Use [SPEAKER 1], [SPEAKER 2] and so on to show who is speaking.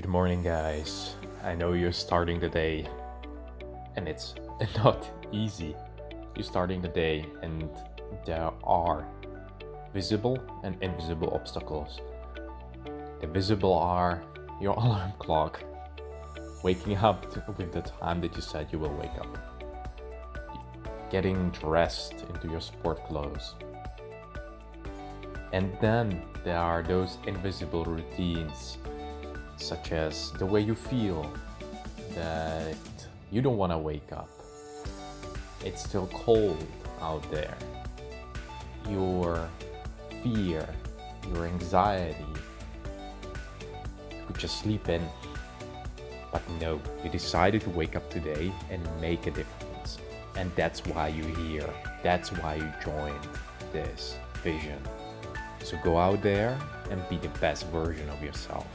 [SPEAKER 1] Good morning, guys. I know you're starting the day, and it's not easy. You're starting the day, and there are visible and invisible obstacles. The visible are your alarm clock, waking up with the time that you said you will wake up, getting dressed into your sport clothes. And then there are those invisible routines such as the way you feel that you don't want to wake up. It's still cold out there. Your fear, your anxiety, you could just sleep in. But no, you decided to wake up today and make a difference. And that's why you're here. That's why you joined this vision. So go out there and be the best version of yourself.